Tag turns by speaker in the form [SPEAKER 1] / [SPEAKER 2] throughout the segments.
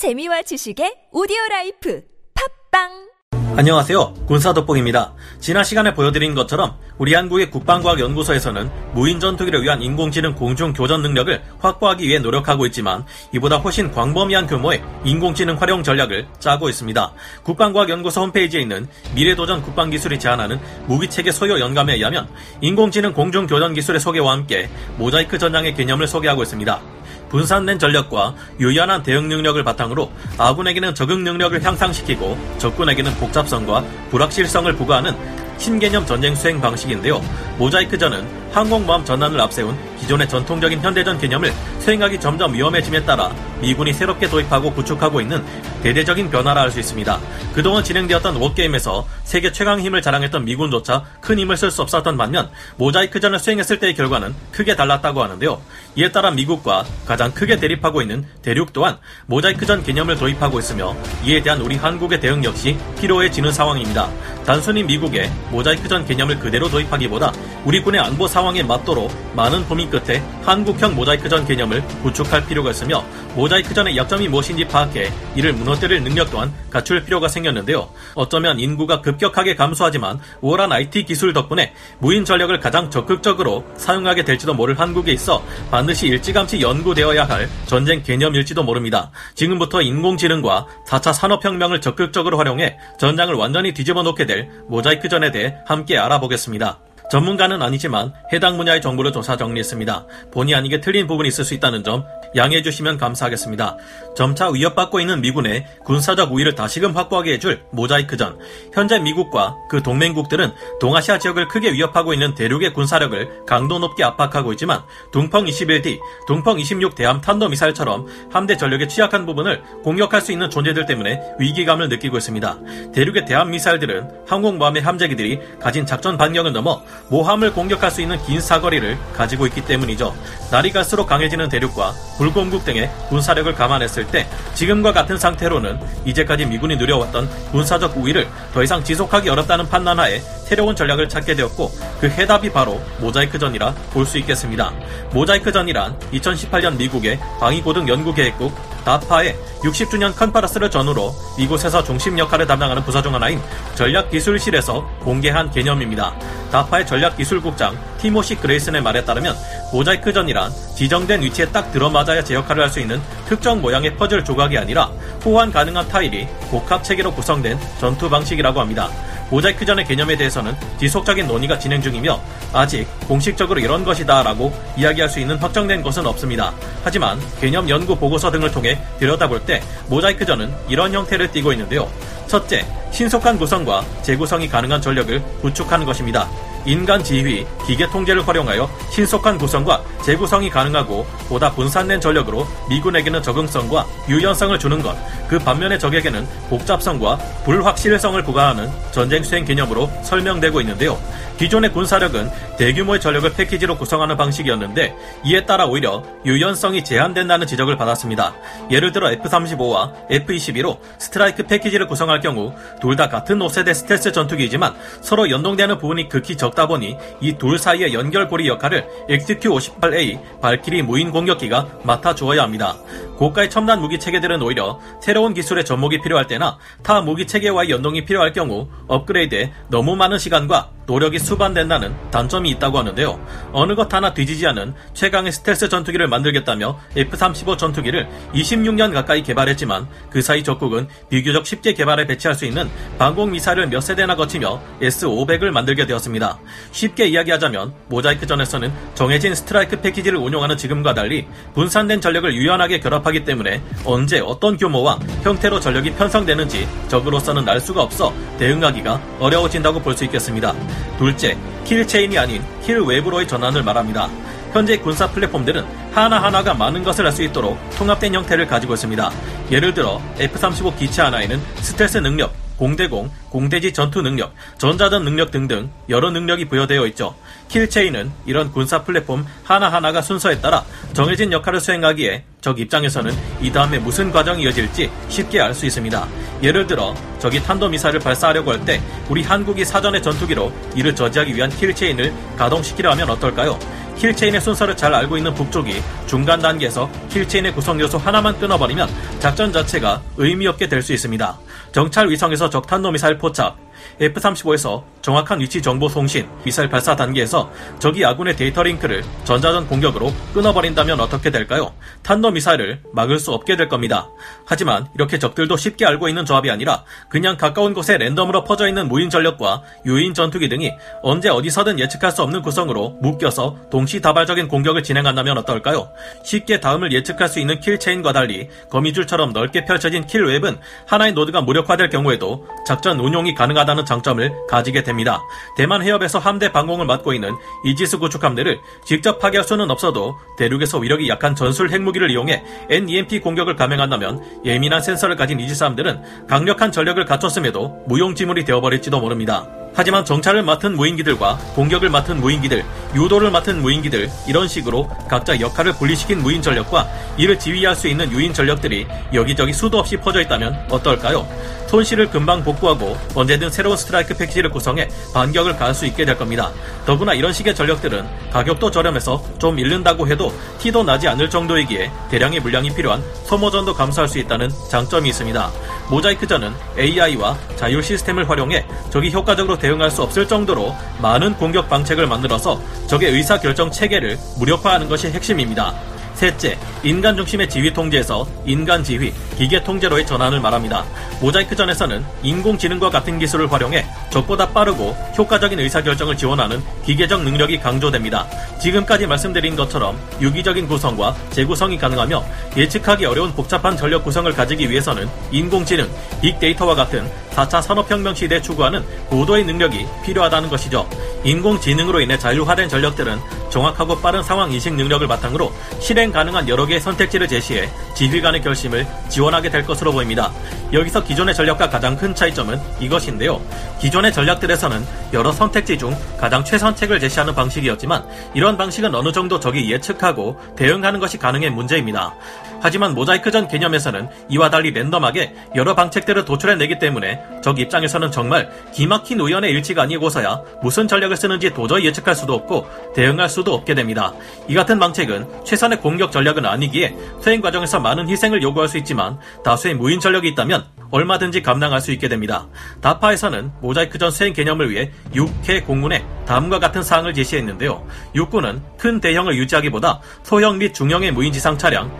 [SPEAKER 1] 재미와 지식의 오디오 라이프 팟빵
[SPEAKER 2] 안녕하세요. 군사돋보기입니다. 지난 시간에 보여드린 것처럼 우리 한국의 국방과학연구소에서는 무인 전투기를 위한 인공지능 공중 교전 능력을 확보하기 위해 노력하고 있지만 이보다 훨씬 광범위한 규모의 인공지능 활용 전략을 짜고 있습니다. 국방과학연구소 홈페이지에 있는 미래도전 국방기술이 제안하는 무기체계 소요 연감에 의하면 인공지능 공중 교전 기술의 소개와 함께 모자이크 전장의 개념을 소개하고 있습니다. 분산된 전력과 유연한 대응 능력을 바탕으로 아군에게는 적응 능력을 향상시키고 적군에게는 복잡성과 불확실성을 부과하는 신개념 전쟁 수행 방식인데요. 모자이크전은 항공모함 전환을 앞세운 기존의 전통적인 현대전 개념을 수행하기 점점 위험해짐에 따라 미군이 새롭게 도입하고 구축하고 있는 대대적인 변화라 할 수 있습니다. 그동안 진행되었던 워게임에서 세계 최강 힘을 자랑했던 미군조차 큰 힘을 쓸 수 없었던 반면 모자이크전을 수행했을 때의 결과는 크게 달랐다고 하는데요. 이에 따라 미국과 가장 크게 대립하고 있는 대륙 또한 모자이크전 개념을 도입하고 있으며 이에 대한 우리 한국의 대응 역시 필요해지는 상황입니다. 단순히 미국의 모자이크전 개념을 그대로 도입하기보다 우리 군의 안보 상황에 맞도록 많은 고민 끝에 한국형 모자이크전 개념을 구축할 필요가 있으며 모자이크전의 약점이 무엇인지 파악해 이를 무너뜨릴 능력 또한 갖출 필요가 생겼는데요. 어쩌면 인구가 급격하게 감소하지만 우월한 IT 기술 덕분에 무인 전력을 가장 적극적으로 사용하게 될지도 모를 한국에 있어 반드시 일찌감치 연구되어야 할 전쟁 개념일지도 모릅니다. 지금부터 인공지능과 4차 산업혁명을 적극적으로 활용해 전장을 완전히 뒤집어 놓게 될 모자이크전에 대해 함께 알아보겠습니다. 전문가는 아니지만 해당 분야의 정보를 조사 정리했습니다. 본의 아니게 틀린 부분이 있을 수 있다는 점 양해해 주시면 감사하겠습니다. 점차 위협받고 있는 미군의 군사적 우위를 다시금 확보하게 해줄 모자이크전. 현재 미국과 그 동맹국들은 동아시아 지역을 크게 위협하고 있는 대륙의 군사력을 강도 높게 압박하고 있지만 둥펑 21D, 둥펑 26 대함 탄도미사일처럼 함대 전력의 취약한 부분을 공격할 수 있는 존재들 때문에 위기감을 느끼고 있습니다. 대륙의 대함 미사일들은 항공모함의 함재기들이 가진 작전 반경을 넘어 모함을 공격할 수 있는 긴 사거리를 가지고 있기 때문이죠. 날이 갈수록 강해지는 대륙과 불공국 등의 군사력을 감안했을 때 지금과 같은 상태로는 이제까지 미군이 누려왔던 군사적 우위를 더 이상 지속하기 어렵다는 판단하에 새로운 전략을 찾게 되었고 그 해답이 바로 모자이크전이라 볼 수 있겠습니다. 모자이크전이란 2018년 미국의 방위고등 연구계획국 다파의 60주년 컨퍼런스를 전후로 이곳에서 중심 역할을 담당하는 부서 중 하나인 전략기술실에서 공개한 개념입니다. 다파의 전략기술국장 티모시 그레이슨의 말에 따르면 모자이크전이란 지정된 위치에 딱 들어맞아야 제 역할을 할 수 있는 특정 모양의 퍼즐 조각이 아니라 호환 가능한 타일이 복합 체계로 구성된 전투 방식이라고 합니다. 모자이크전의 개념에 대해서는 지속적인 논의가 진행 중이며 아직 공식적으로 이런 것이다 라고 이야기할 수 있는 확정된 것은 없습니다. 하지만 개념 연구 보고서 등을 통해 들여다볼 때 모자이크전은 이런 형태를 띠고 있는데요. 첫째, 신속한 구성과 재구성이 가능한 전력을 구축하는 것입니다. 인간 지휘, 기계 통제를 활용하여 신속한 구성과 재구성이 가능하고 보다 분산된 전력으로 미군에게는 적응성과 유연성을 주는 것, 그 반면에 적에게는 복잡성과 불확실성을 부과하는 전쟁 수행 개념으로 설명되고 있는데요. 기존의 군사력은 대규모의 전력을 패키지로 구성하는 방식이었는데 이에 따라 오히려 유연성이 제한된다는 지적을 받았습니다. 예를 들어 F-35와 F-22로 스트라이크 패키지를 구성할 경우 둘 다 같은 5세대 스텔스 전투기이지만 서로 연동되는 부분이 극히 적다 보니 이 둘 사이의 연결고리 역할을 XQ-58A 발키리 무인 공격기가 맡아 주어야 합니다. 고가의 첨단 무기 체계들은 오히려 새로운 기술의 접목이 필요할 때나 타 무기 체계와의 연동이 필요할 경우 업그레이드에 너무 많은 시간과 노력이 수반된다는 단점이 있다고 하는데요. 어느 것 하나 뒤지지 않은 최강의 스텔스 전투기를 만들겠다며 F-35 전투기를 26년 가까이 개발했지만 그 사이 적국은 비교적 쉽게 개발해 배치할 수 있는 방공 미사일을 몇 세대나 거치며 S-500을 만들게 되었습니다. 쉽게 이야기하자면 모자이크전에서는 정해진 스트라이크 패키지를 운용하는 지금과 달리 분산된 전력을 유연하게 결합하기 때문에 언제 어떤 규모와 형태로 전력이 편성되는지 적으로서는 알 수가 없어 대응하기가 어려워진다고 볼 수 있겠습니다. 둘째, 킬체인이 아닌 킬웹으로의 전환을 말합니다. 현재 군사 플랫폼들은 하나하나가 많은 것을 할 수 있도록 통합된 형태를 가지고 있습니다. 예를 들어 F-35 기체 하나에는 스텔스 능력, 공대공, 공대지 전투 능력, 전자전 능력 등등 여러 능력이 부여되어 있죠. kill chain은 이런 군사 플랫폼 하나하나가 순서에 따라 정해진 역할을 수행하기에 적 입장에서는 이 다음에 무슨 과정이 이어질지 쉽게 알 수 있습니다. 예를 들어 적이 탄도미사일을 발사하려고 할 때 우리 한국이 사전의 전투기로 이를 저지하기 위한 kill chain을 가동시키려 하면 어떨까요? kill chain의 순서를 잘 알고 있는 북쪽이 중간 단계에서 kill chain의 구성 요소 하나만 끊어버리면 작전 자체가 의미 없게 될 수 있습니다. 정찰 위성에서 적탄도 미사일 포착, F-35에서 정확한 위치 정보 송신, 미사일 발사 단계에서 적이 아군의 데이터 링크를 전자전 공격으로 끊어버린다면 어떻게 될까요? 탄도 미사일을 막을 수 없게 될 겁니다. 하지만 이렇게 적들도 쉽게 알고 있는 조합이 아니라 그냥 가까운 곳에 random으로 퍼져 있는 무인 전력과 유인 전투기 등이 언제 어디서든 예측할 수 없는 구성으로 묶여서 동시다발적인 공격을 진행한다면 어떨까요? 쉽게 다음을 예측할 수 있는 kill chain과 달리 거미줄처럼 넓게 펼쳐진 kill web은 하나의 노드가 무력화될 경우에도 작전 운용이 가능하다 는 장점을 가지게 됩니다. 대만 해협에서 함대 방공을 맡고 있는 이지스 구축 함대를 직접 파괴할 수는 없어도 대륙에서 위력이 약한 전술 핵무기를 이용해 NEMP 공격을 감행한다면 예민한 센서를 가진 이지스 함들은 강력한 전력을 갖췄음에도 무용지물이 되어버릴지도 모릅니다. 하지만 정찰을 맡은 무인기들과 공격을 맡은 무인기들, 유도를 맡은 무인기들 이런 식으로 각자 역할을 분리시킨 무인 전력과 이를 지휘할 수 있는 유인 전력들이 여기저기 수도 없이 퍼져 있다면 어떨까요? 손실을 금방 복구하고 언제든 새로운 스트라이크 패키지를 구성해 반격을 가할 수 있게 될 겁니다. 더구나 이런 식의 전력들은 가격도 저렴해서 좀 잃는다고 해도 티도 나지 않을 정도이기에 대량의 물량이 필요한 소모전도 감수할 수 있다는 장점이 있습니다. 모자이크전은 AI와 자율 시스템을 활용해 적이 효과적으로 대응할 수 없을 정도로 많은 공격 방책을 만들어서 적의 의사결정 체계를 무력화하는 것이 핵심입니다. 셋째, 인간 중심의 지휘 통제에서 인간 지휘, 기계 통제로의 전환을 말합니다. 모자이크 전에서는 인공지능과 같은 기술을 활용해 적보다 빠르고 효과적인 의사결정을 지원하는 기계적 능력이 강조됩니다. 지금까지 말씀드린 것처럼 유기적인 구성과 재구성이 가능하며 예측하기 어려운 복잡한 전력 구성을 가지기 위해서는 인공지능, 빅데이터와 같은 4차 산업혁명 시대에 추구하는 고도의 능력이 필요하다는 것이죠. 인공지능으로 인해 자율화된 전력들은 정확하고 빠른 상황 인식 능력을 바탕으로 실행 가능한 여러 개의 선택지를 제시해 지휘관의 결심을 지원하게 될 것으로 보입니다. 여기서 기존의 전략과 가장 큰 차이점은 이것인데요. 기존의 전략들에서는 여러 선택지 중 가장 최선책을 제시하는 방식이었지만 이런 방식은 어느 정도 적이 예측하고 대응하는 것이 가능해 문제입니다. 하지만 모자이크전 개념에서는 이와 달리 랜덤하게 여러 방책들을 도출해내기 때문에 적 입장에서는 정말 기막힌 우연의 일치가 아니고서야 무슨 전략을 쓰는지 도저히 예측할 수도 없고 대응할 수도 없게 됩니다. 이 같은 방책은 최선의 공격 전략은 아니기에 수행 과정에서 많은 희생을 요구할 수 있지만 다수의 무인 전력이 있다면 얼마든지 감당할 수 있게 됩니다. 다파에서는 모자이크전 수행 개념을 위해 6회 공문에 다음과 같은 사항을 제시했는데요. 육군은 큰 대형을 유지하기보다 소형 및 중형의 무인지상 차량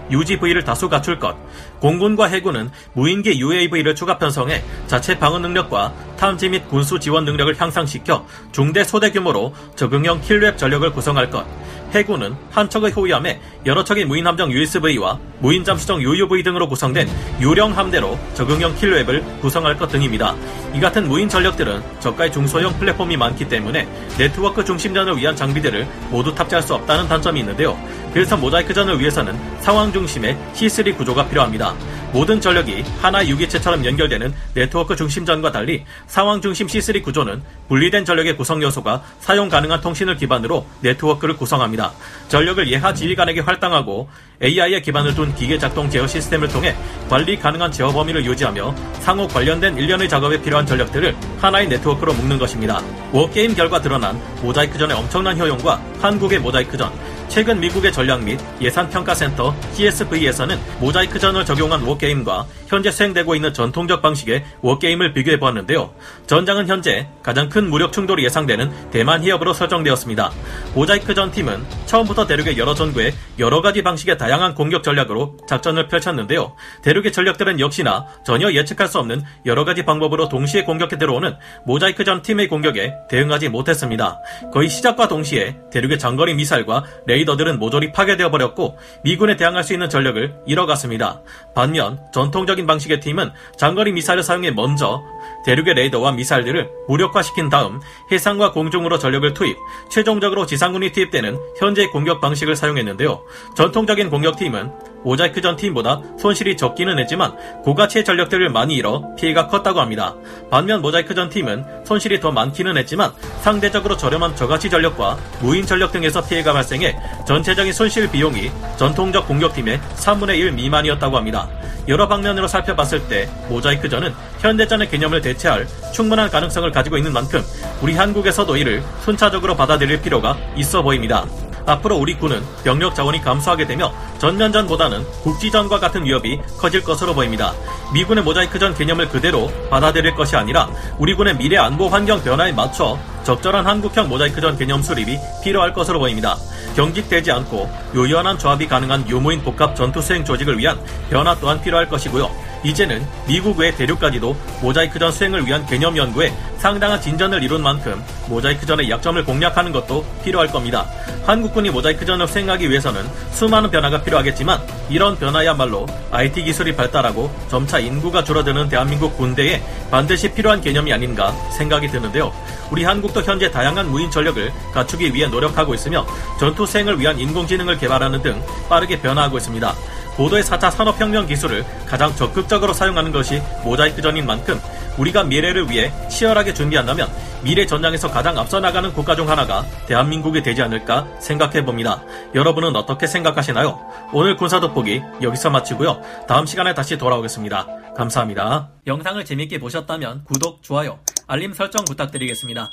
[SPEAKER 2] 부위를 다수 갖출 것, 공군과 해군은 무인기 UAV를 추가 편성해 자체 방어 능력과 탐지 및 군수 지원 능력을 향상시켜 중대 소대 규모로 적응형 kill web 전력을 구성할 것, 해군은 한 척의 호위함에 여러 척의 무인 함정 USV와 무인 잠수정 UUV 등으로 구성된 유령 함대로 적응형 kill web을 구성할 것 등입니다. 이 같은 무인 전력들은 저가의 중소형 플랫폼이 많기 때문에 네트워크 중심전을 위한 장비들을 모두 탑재할 수 없다는 단점이 있는데요. 그래서 모자이크전을 위해서는 상황 중심의 C3 구조가 필요합니다. 모든 전력이 하나 유기체처럼 연결되는 네트워크 중심전과 달리 상황 중심 C3 구조는 분리된 전력의 구성 요소가 사용 가능한 통신을 기반으로 네트워크를 구성합니다. 전력을 예하 지휘관에게 할당하고 AI에 기반을 둔 기계 작동 제어 시스템을 통해 관리 가능한 제어 범위를 유지하며 상호 관련된 일련의 작업에 필요한 전력들을 하나의 네트워크로 묶는 것입니다. war game 결과 드러난 모자이크전의 엄청난 효용과 한국의 모자이크전, 최근 미국의 전략 및 예산평가센터 CSBA에서는 모자이크전을 적용한 war game과 현재 수행되고 있는 전통적 방식의 war game을 비교해 보았는데요. 전장은 현재 가장 큰 무력 충돌이 예상되는 대만 해협으로 설정되었습니다. 모자이크전 팀은 처음부터 대륙의 여러 전구에 여러 가지 방식의 다양한 공격 전략으로 작전을 펼쳤는데요. 대륙의 전력들은 역시나 전혀 예측할 수 없는 여러 가지 방법으로 동시에 공격해 들어오는 모자이크전 팀의 공격에 대응하지 못했습니다. 거의 시작과 동시에 대륙의 장거리 미사일과 레이 더들은 모조리 파괴되어 버렸고 미군에 대항할 수 있는 전력을 잃어갔습니다. 반면 전통적인 방식의 팀은 장거리 미사일을 사용해 먼저 대륙의 레이더와 미사일들을 무력화시킨 다음 해상과 공중으로 전력을 투입, 최종적으로 지상군이 투입되는 현재의 공격 방식을 사용했는데요. 전통적인 공격팀은 모자이크 전 팀보다 손실이 적기는 했지만 고가치의 전력들을 많이 잃어 피해가 컸다고 합니다. 반면 모자이크 전 팀은 손실이 더 많기는 했지만 상대적으로 저렴한 저가치 전력과 무인 전력 등에서 피해가 발생해 전체적인 손실 비용이 전통적 공격팀의 3분의 1 미만이었다고 합니다. 여러 방면으로 살펴봤을 때 모자이크전은 현대전의 개념을 대체할 충분한 가능성을 가지고 있는 만큼 우리 한국에서도 이를 순차적으로 받아들일 필요가 있어 보입니다. 앞으로 우리 군은 병력 자원이 감소하게 되며 전년전보다는 국지전과 같은 위협이 커질 것으로 보입니다. 미군의 모자이크전 개념을 그대로 받아들일 것이 아니라 우리 군의 미래 안보 환경 변화에 맞춰 적절한 한국형 모자이크전 개념 수립이 필요할 것으로 보입니다. 경직되지 않고 요연한 조합이 가능한 유무인 복합 전투 수행 조직을 위한 변화 또한 필요할 것이고요. 이제는 미국 외 대륙까지도 모자이크전 수행을 위한 개념 연구에 상당한 진전을 이룬 만큼 모자이크전의 약점을 공략하는 것도 필요할 겁니다. 한국군이 모자이크전을 수행하기 위해서는 수많은 변화가 필요하겠지만 이런 변화야말로 IT 기술이 발달하고 점차 인구가 줄어드는 대한민국 군대에 반드시 필요한 개념이 아닌가 생각이 드는데요. 우리 한국도 현재 다양한 무인 전력을 갖추기 위해 노력하고 있으며 전투 수행을 위한 인공지능을 개발하는 등 빠르게 변화하고 있습니다. 고도의 4차 산업혁명 기술을 가장 적극적으로 사용하는 것이 모자이크전인 만큼 우리가 미래를 위해 치열하게 준비한다면 미래 전장에서 가장 앞서 나가는 국가 중 하나가 대한민국이 되지 않을까 생각해 봅니다. 여러분은 어떻게 생각하시나요? 오늘 군사 돋보기 여기서 마치고요. 다음 시간에 다시 돌아오겠습니다. 감사합니다. 영상을 재밌게 보셨다면 구독, 좋아요, 알림 설정 부탁드리겠습니다.